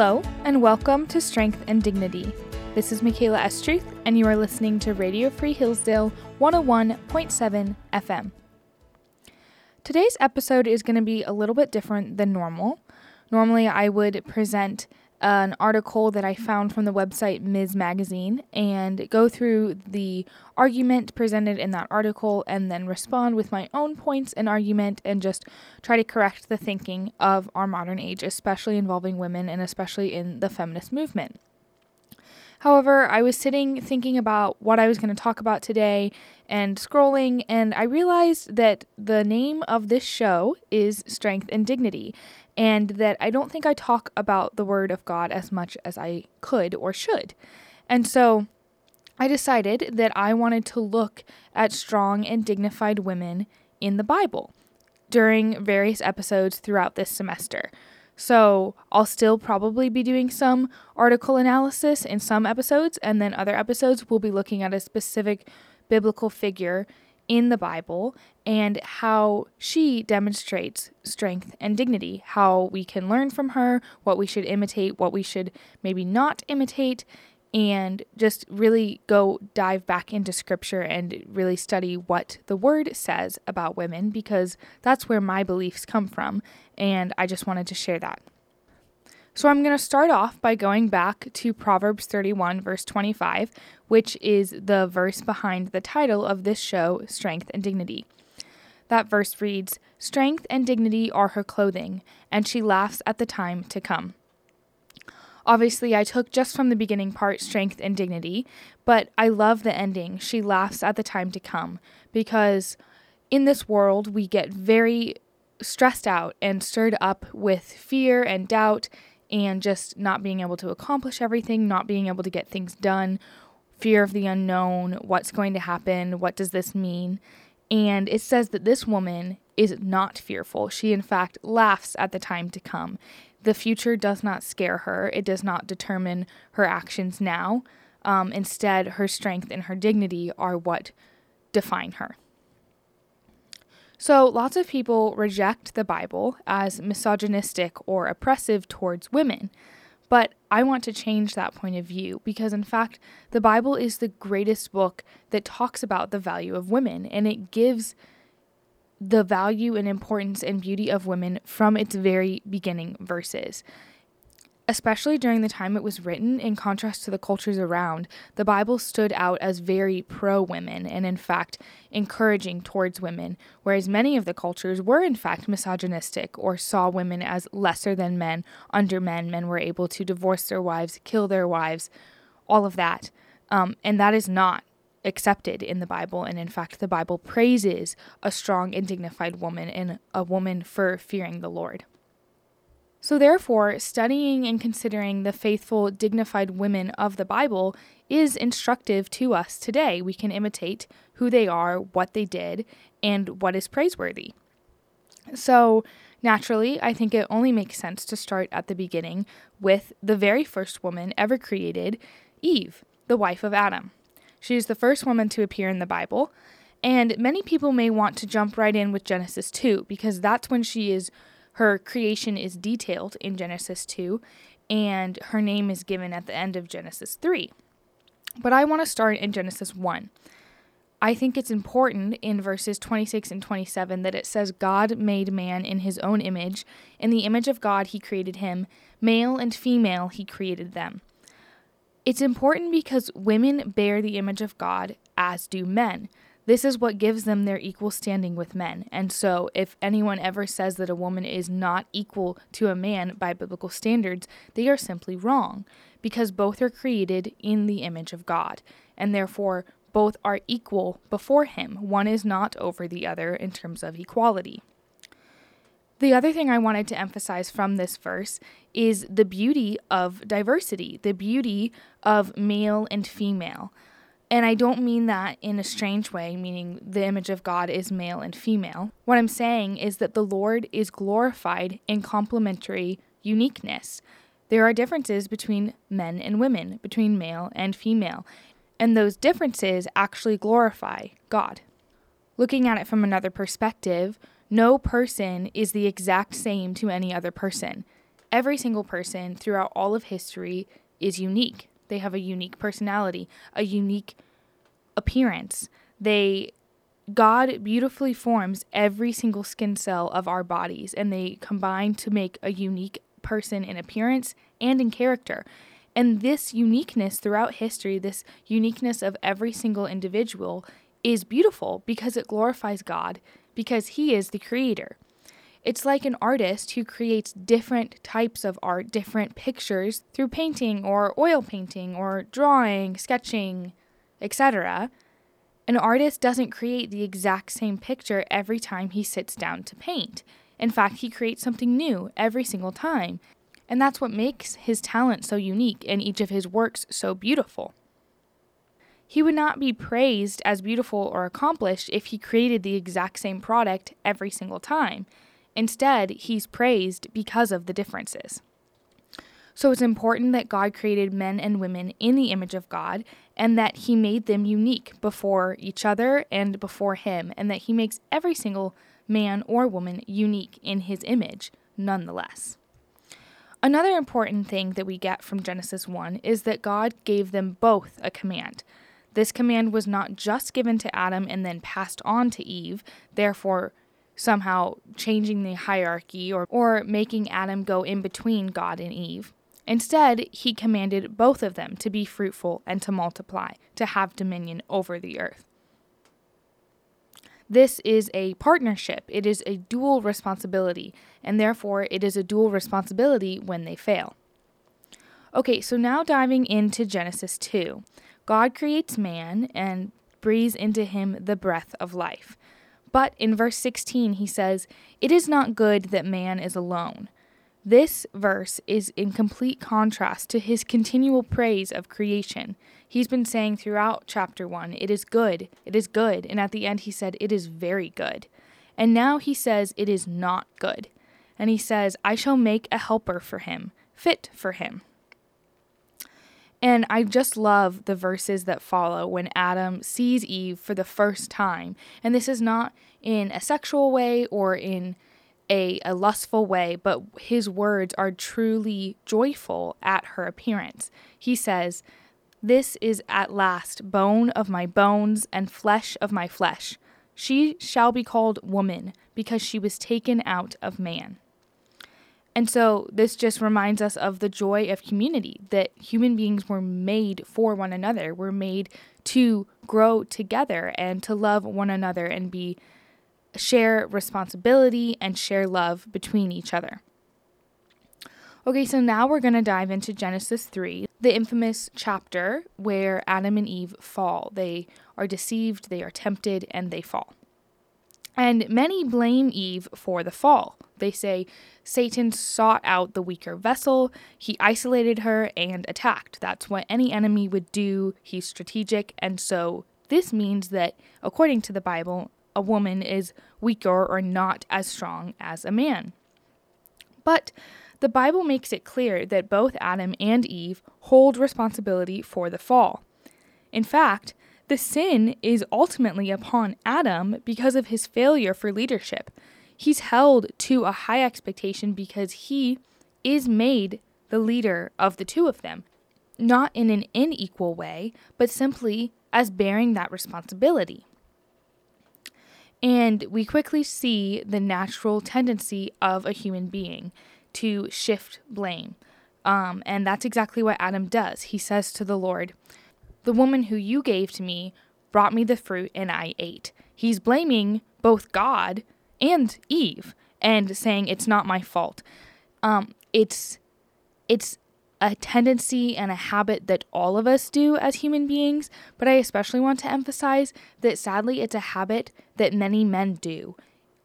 Hello, and welcome to Strength and Dignity. This is Michaela Estruth, and you are listening to Radio Free Hillsdale 101.7 FM. Today's episode is going to be a little bit different than normal. Normally, I would present an article that I found from the website Ms. Magazine and go through the argument presented in that article and then respond with my own points and argument and just try to correct the thinking of our modern age, especially involving women and especially in the feminist movement. However, I was sitting thinking about what I was going to talk about today and scrolling, and I realized that the name of this show is Strength and Dignity and that I don't think I talk about the Word of God as much as I could or should. And so I decided that I wanted to look at strong and dignified women in the Bible during various episodes throughout this semester. So I'll still probably be doing some article analysis in some episodes, and then other episodes we'll be looking at a specific biblical figure in the Bible and how she demonstrates strength and dignity, how we can learn from her, what we should imitate, what we should maybe not imitate, and just really go dive back into scripture and really study what the word says about women because that's where my beliefs come from, and I just wanted to share that. So I'm going to start off by going back to Proverbs 31, verse 25, which is the verse behind the title of this show, Strength and Dignity. That verse reads Strength and dignity are her clothing, and she laughs at the time to come. Obviously, I took just from the beginning part strength and dignity, but I love the ending. She laughs at the time to come because in this world we get very stressed out and stirred up with fear and doubt and just not being able to accomplish everything, not being able to get things done, fear of the unknown, what's going to happen, what does this mean? And it says that this woman is not fearful. She, in fact, laughs at the time to come. The future does not scare her, it does not determine her actions now. Um, instead, her strength and her dignity are what define her. So, lots of people reject the Bible as misogynistic or oppressive towards women. But I want to change that point of view because, in fact, the Bible is the greatest book that talks about the value of women and it gives the value and importance and beauty of women from its very beginning verses especially during the time it was written, in contrast to the cultures around, the Bible stood out as very pro women and, in fact, encouraging towards women, whereas many of the cultures were, in fact, misogynistic or saw women as lesser than men, under men. Men were able to divorce their wives, kill their wives, all of that. Um, and that is not accepted in the Bible. And in fact, the Bible praises a strong and dignified woman and a woman for fearing the Lord. So, therefore, studying and considering the faithful, dignified women of the Bible is instructive to us today. We can imitate who they are, what they did, and what is praiseworthy. So, naturally, I think it only makes sense to start at the beginning with the very first woman ever created, Eve, the wife of Adam. She is the first woman to appear in the Bible, and many people may want to jump right in with Genesis 2 because that's when she is her creation is detailed in Genesis 2, and her name is given at the end of Genesis 3. But I want to start in Genesis 1. I think it's important in verses 26 and 27 that it says, God made man in his own image. In the image of God, he created him. Male and female, he created them. It's important because women bear the image of God, as do men. This is what gives them their equal standing with men. And so, if anyone ever says that a woman is not equal to a man by biblical standards, they are simply wrong, because both are created in the image of God, and therefore both are equal before Him. One is not over the other in terms of equality. The other thing I wanted to emphasize from this verse is the beauty of diversity, the beauty of male and female. And I don't mean that in a strange way, meaning the image of God is male and female. What I'm saying is that the Lord is glorified in complementary uniqueness. There are differences between men and women, between male and female, and those differences actually glorify God. Looking at it from another perspective, no person is the exact same to any other person. Every single person throughout all of history is unique. They have a unique personality, a unique appearance. They God beautifully forms every single skin cell of our bodies and they combine to make a unique person in appearance and in character. And this uniqueness throughout history, this uniqueness of every single individual, is beautiful because it glorifies God, because He is the creator. It's like an artist who creates different types of art, different pictures through painting or oil painting or drawing, sketching, etc. An artist doesn't create the exact same picture every time he sits down to paint. In fact, he creates something new every single time. And that's what makes his talent so unique and each of his works so beautiful. He would not be praised as beautiful or accomplished if he created the exact same product every single time. Instead, he's praised because of the differences. So it's important that God created men and women in the image of God and that he made them unique before each other and before him, and that he makes every single man or woman unique in his image nonetheless. Another important thing that we get from Genesis 1 is that God gave them both a command. This command was not just given to Adam and then passed on to Eve, therefore, somehow changing the hierarchy or, or making Adam go in between God and Eve. Instead, he commanded both of them to be fruitful and to multiply, to have dominion over the earth. This is a partnership, it is a dual responsibility, and therefore it is a dual responsibility when they fail. Okay, so now diving into Genesis 2. God creates man and breathes into him the breath of life. But in verse 16, he says, It is not good that man is alone. This verse is in complete contrast to his continual praise of creation. He's been saying throughout chapter 1, it is good, it is good. And at the end, he said, it is very good. And now he says, it is not good. And he says, I shall make a helper for him, fit for him. And I just love the verses that follow when Adam sees Eve for the first time. And this is not in a sexual way or in a, a lustful way, but his words are truly joyful at her appearance. He says, this is at last bone of my bones and flesh of my flesh. She shall be called woman because she was taken out of man. And so this just reminds us of the joy of community that human beings were made for one another, were made to grow together and to love one another and be share responsibility and share love between each other. Okay, so now we're going to dive into Genesis 3, the infamous chapter where Adam and Eve fall. They are deceived, they are tempted, and they fall. And many blame Eve for the fall. They say Satan sought out the weaker vessel, he isolated her, and attacked. That's what any enemy would do. He's strategic. And so this means that, according to the Bible, a woman is weaker or not as strong as a man. But the Bible makes it clear that both Adam and Eve hold responsibility for the fall. In fact, the sin is ultimately upon Adam because of his failure for leadership. He's held to a high expectation because he is made the leader of the two of them, not in an unequal way, but simply as bearing that responsibility. And we quickly see the natural tendency of a human being to shift blame. Um, and that's exactly what Adam does. He says to the Lord, The woman who you gave to me brought me the fruit and I ate. He's blaming both God and Eve and saying it's not my fault. Um, it's it's a tendency and a habit that all of us do as human beings, but I especially want to emphasize that sadly it's a habit that many men do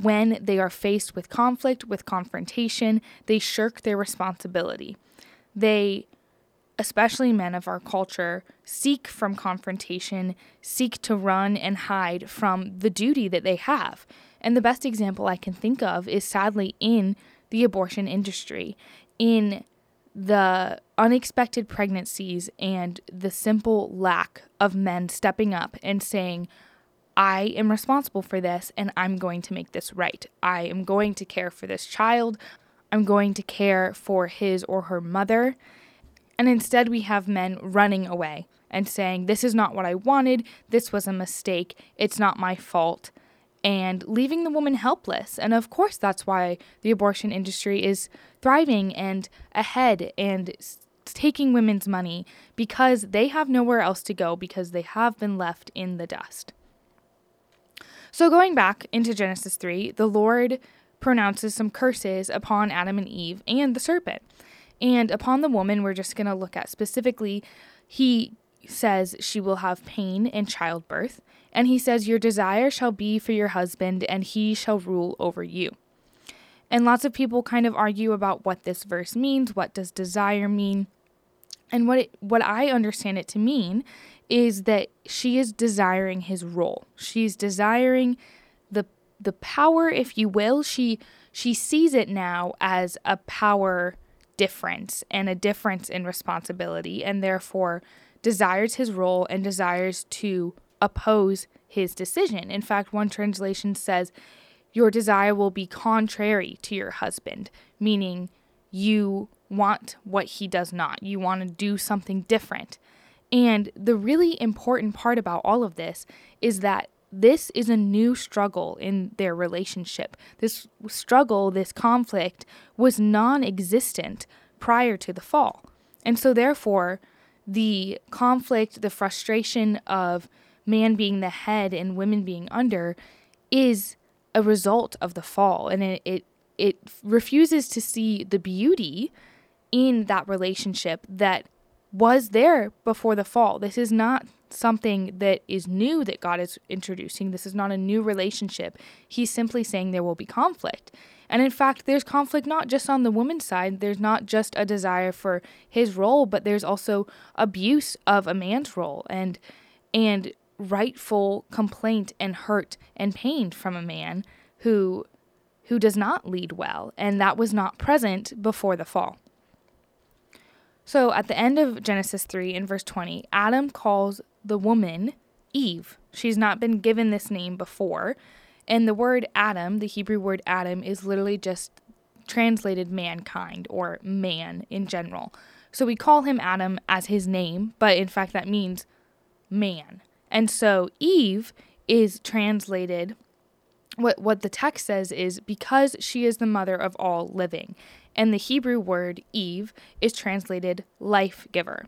when they are faced with conflict, with confrontation, they shirk their responsibility. They, especially men of our culture, seek from confrontation, seek to run and hide from the duty that they have. And the best example I can think of is sadly in the abortion industry, in the unexpected pregnancies and the simple lack of men stepping up and saying, I am responsible for this and I'm going to make this right. I am going to care for this child. I'm going to care for his or her mother. And instead, we have men running away and saying, This is not what I wanted. This was a mistake. It's not my fault. And leaving the woman helpless. And of course, that's why the abortion industry is thriving and ahead and taking women's money because they have nowhere else to go because they have been left in the dust. So, going back into Genesis 3, the Lord pronounces some curses upon Adam and Eve and the serpent. And upon the woman, we're just going to look at specifically, he says she will have pain in childbirth. And he says, Your desire shall be for your husband, and he shall rule over you. And lots of people kind of argue about what this verse means. What does desire mean? And what it, what I understand it to mean is that she is desiring his role. She's desiring the the power, if you will. She she sees it now as a power difference and a difference in responsibility, and therefore desires his role and desires to oppose his decision. In fact, one translation says, Your desire will be contrary to your husband, meaning you want what he does not. You want to do something different. And the really important part about all of this is that this is a new struggle in their relationship. This struggle, this conflict, was non existent prior to the fall. And so, therefore, the conflict, the frustration of man being the head and women being under is a result of the fall. And it, it, it refuses to see the beauty in that relationship that was there before the fall. This is not something that is new that God is introducing. This is not a new relationship. He's simply saying there will be conflict. And in fact, there's conflict not just on the woman's side, there's not just a desire for his role, but there's also abuse of a man's role and and rightful complaint and hurt and pain from a man who who does not lead well, and that was not present before the fall. So at the end of Genesis 3 in verse 20, Adam calls the woman Eve. She's not been given this name before. And the word Adam, the Hebrew word Adam, is literally just translated mankind or man in general. So we call him Adam as his name, but in fact that means man. And so Eve is translated what what the text says is because she is the mother of all living and the Hebrew word Eve is translated life giver.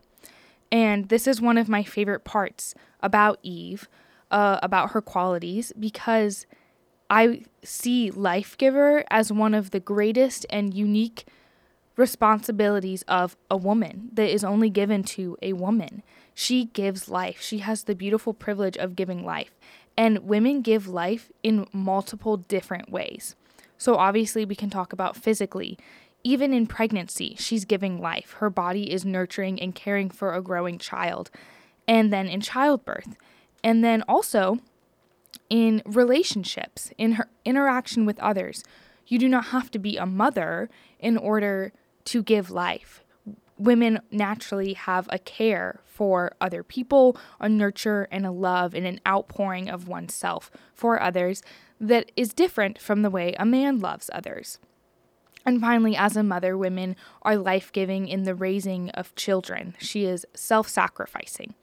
And this is one of my favorite parts about Eve, uh, about her qualities, because I see life giver as one of the greatest and unique responsibilities of a woman that is only given to a woman. She gives life. She has the beautiful privilege of giving life. And women give life in multiple different ways. So, obviously, we can talk about physically even in pregnancy, she's giving life. Her body is nurturing and caring for a growing child. And then in childbirth. And then also in relationships, in her interaction with others. You do not have to be a mother in order to give life. Women naturally have a care for other people, a nurture and a love and an outpouring of oneself for others that is different from the way a man loves others. And finally, as a mother, women are life giving in the raising of children. She is self sacrificing.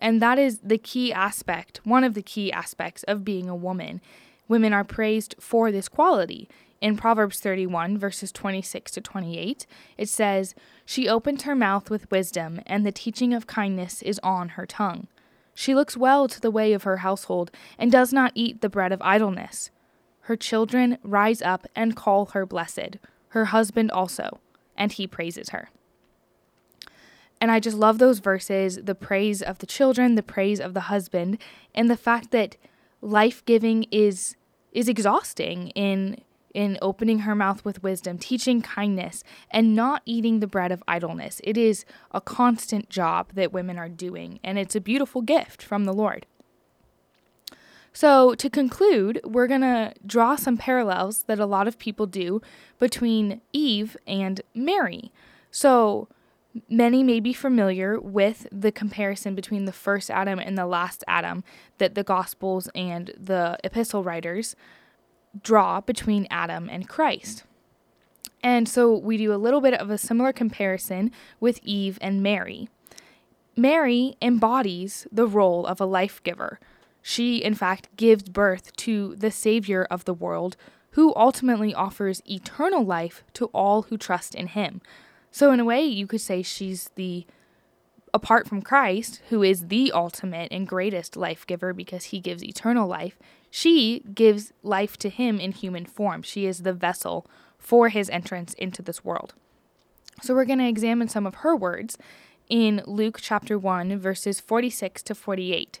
And that is the key aspect, one of the key aspects of being a woman. Women are praised for this quality. In Proverbs 31, verses 26 to 28, it says, She opened her mouth with wisdom, and the teaching of kindness is on her tongue. She looks well to the way of her household, and does not eat the bread of idleness. Her children rise up and call her blessed her husband also, and he praises her. And I just love those verses the praise of the children, the praise of the husband, and the fact that life giving is is exhausting in in opening her mouth with wisdom, teaching kindness, and not eating the bread of idleness. It is a constant job that women are doing, and it's a beautiful gift from the Lord. So, to conclude, we're going to draw some parallels that a lot of people do between Eve and Mary. So, many may be familiar with the comparison between the first Adam and the last Adam that the Gospels and the epistle writers draw between Adam and Christ. And so we do a little bit of a similar comparison with Eve and Mary. Mary embodies the role of a life giver. She, in fact, gives birth to the Savior of the world, who ultimately offers eternal life to all who trust in him. So, in a way, you could say she's the, apart from Christ, who is the ultimate and greatest life giver because he gives eternal life, she gives life to him in human form. She is the vessel for his entrance into this world. So, we're going to examine some of her words in Luke chapter 1, verses 46 to 48.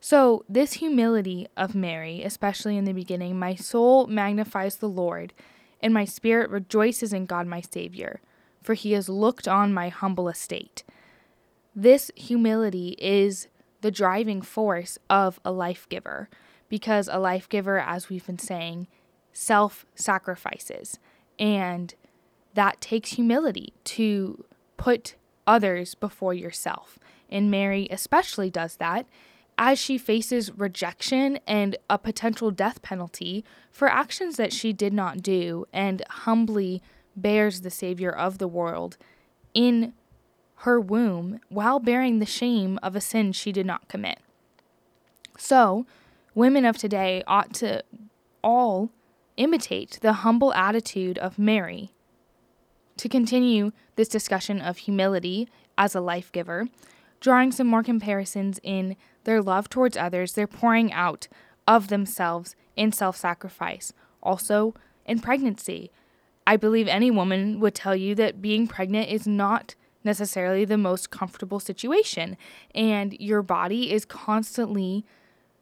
So, this humility of Mary, especially in the beginning, my soul magnifies the Lord, and my spirit rejoices in God my Savior, for he has looked on my humble estate. This humility is the driving force of a life giver, because a life giver, as we've been saying, self sacrifices. And that takes humility to put others before yourself. And Mary especially does that as she faces rejection and a potential death penalty for actions that she did not do and humbly bears the Savior of the world in her womb while bearing the shame of a sin she did not commit. So, women of today ought to all imitate the humble attitude of Mary. To continue this discussion of humility as a life giver, drawing some more comparisons in their love towards others, their pouring out of themselves in self sacrifice. Also, in pregnancy. I believe any woman would tell you that being pregnant is not necessarily the most comfortable situation, and your body is constantly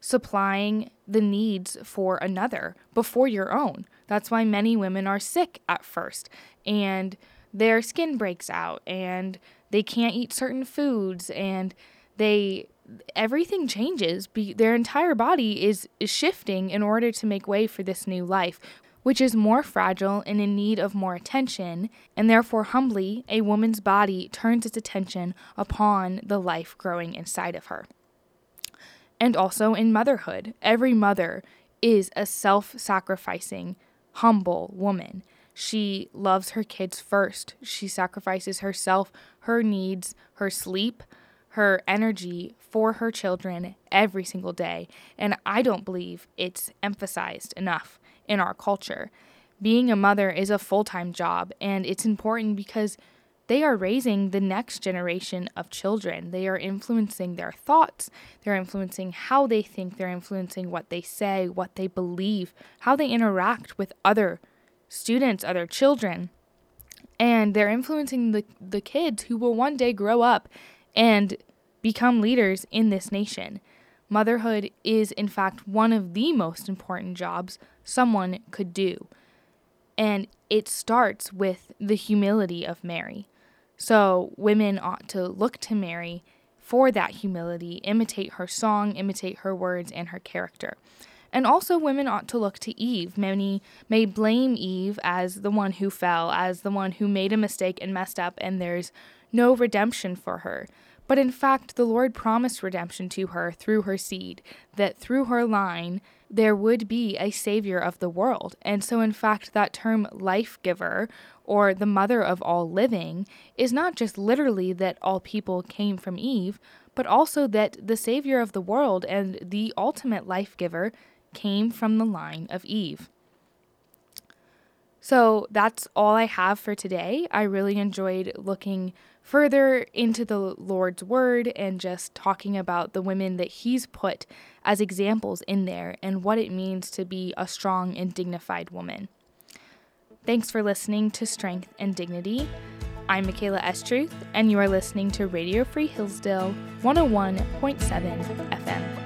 supplying the needs for another before your own. That's why many women are sick at first and their skin breaks out and they can't eat certain foods and they everything changes. Be, their entire body is, is shifting in order to make way for this new life, which is more fragile and in need of more attention, and therefore, humbly, a woman's body turns its attention upon the life growing inside of her. And also in motherhood, every mother is a self sacrificing, humble woman. She loves her kids first. She sacrifices herself, her needs, her sleep, her energy for her children every single day. And I don't believe it's emphasized enough in our culture. Being a mother is a full time job, and it's important because they are raising the next generation of children. They are influencing their thoughts, they're influencing how they think, they're influencing what they say, what they believe, how they interact with other students, other children. And they're influencing the, the kids who will one day grow up and become leaders in this nation. Motherhood is, in fact, one of the most important jobs someone could do. And it starts with the humility of Mary. So, women ought to look to Mary for that humility, imitate her song, imitate her words, and her character. And also, women ought to look to Eve. Many may blame Eve as the one who fell, as the one who made a mistake and messed up, and there's no redemption for her. But in fact, the Lord promised redemption to her through her seed, that through her line there would be a Savior of the world. And so, in fact, that term life giver or the mother of all living is not just literally that all people came from Eve, but also that the Savior of the world and the ultimate life giver came from the line of Eve. So that's all I have for today. I really enjoyed looking further into the Lord's word and just talking about the women that He's put as examples in there and what it means to be a strong and dignified woman. Thanks for listening to Strength and Dignity. I'm Michaela Estruth, and you are listening to Radio Free Hillsdale 101.7 FM.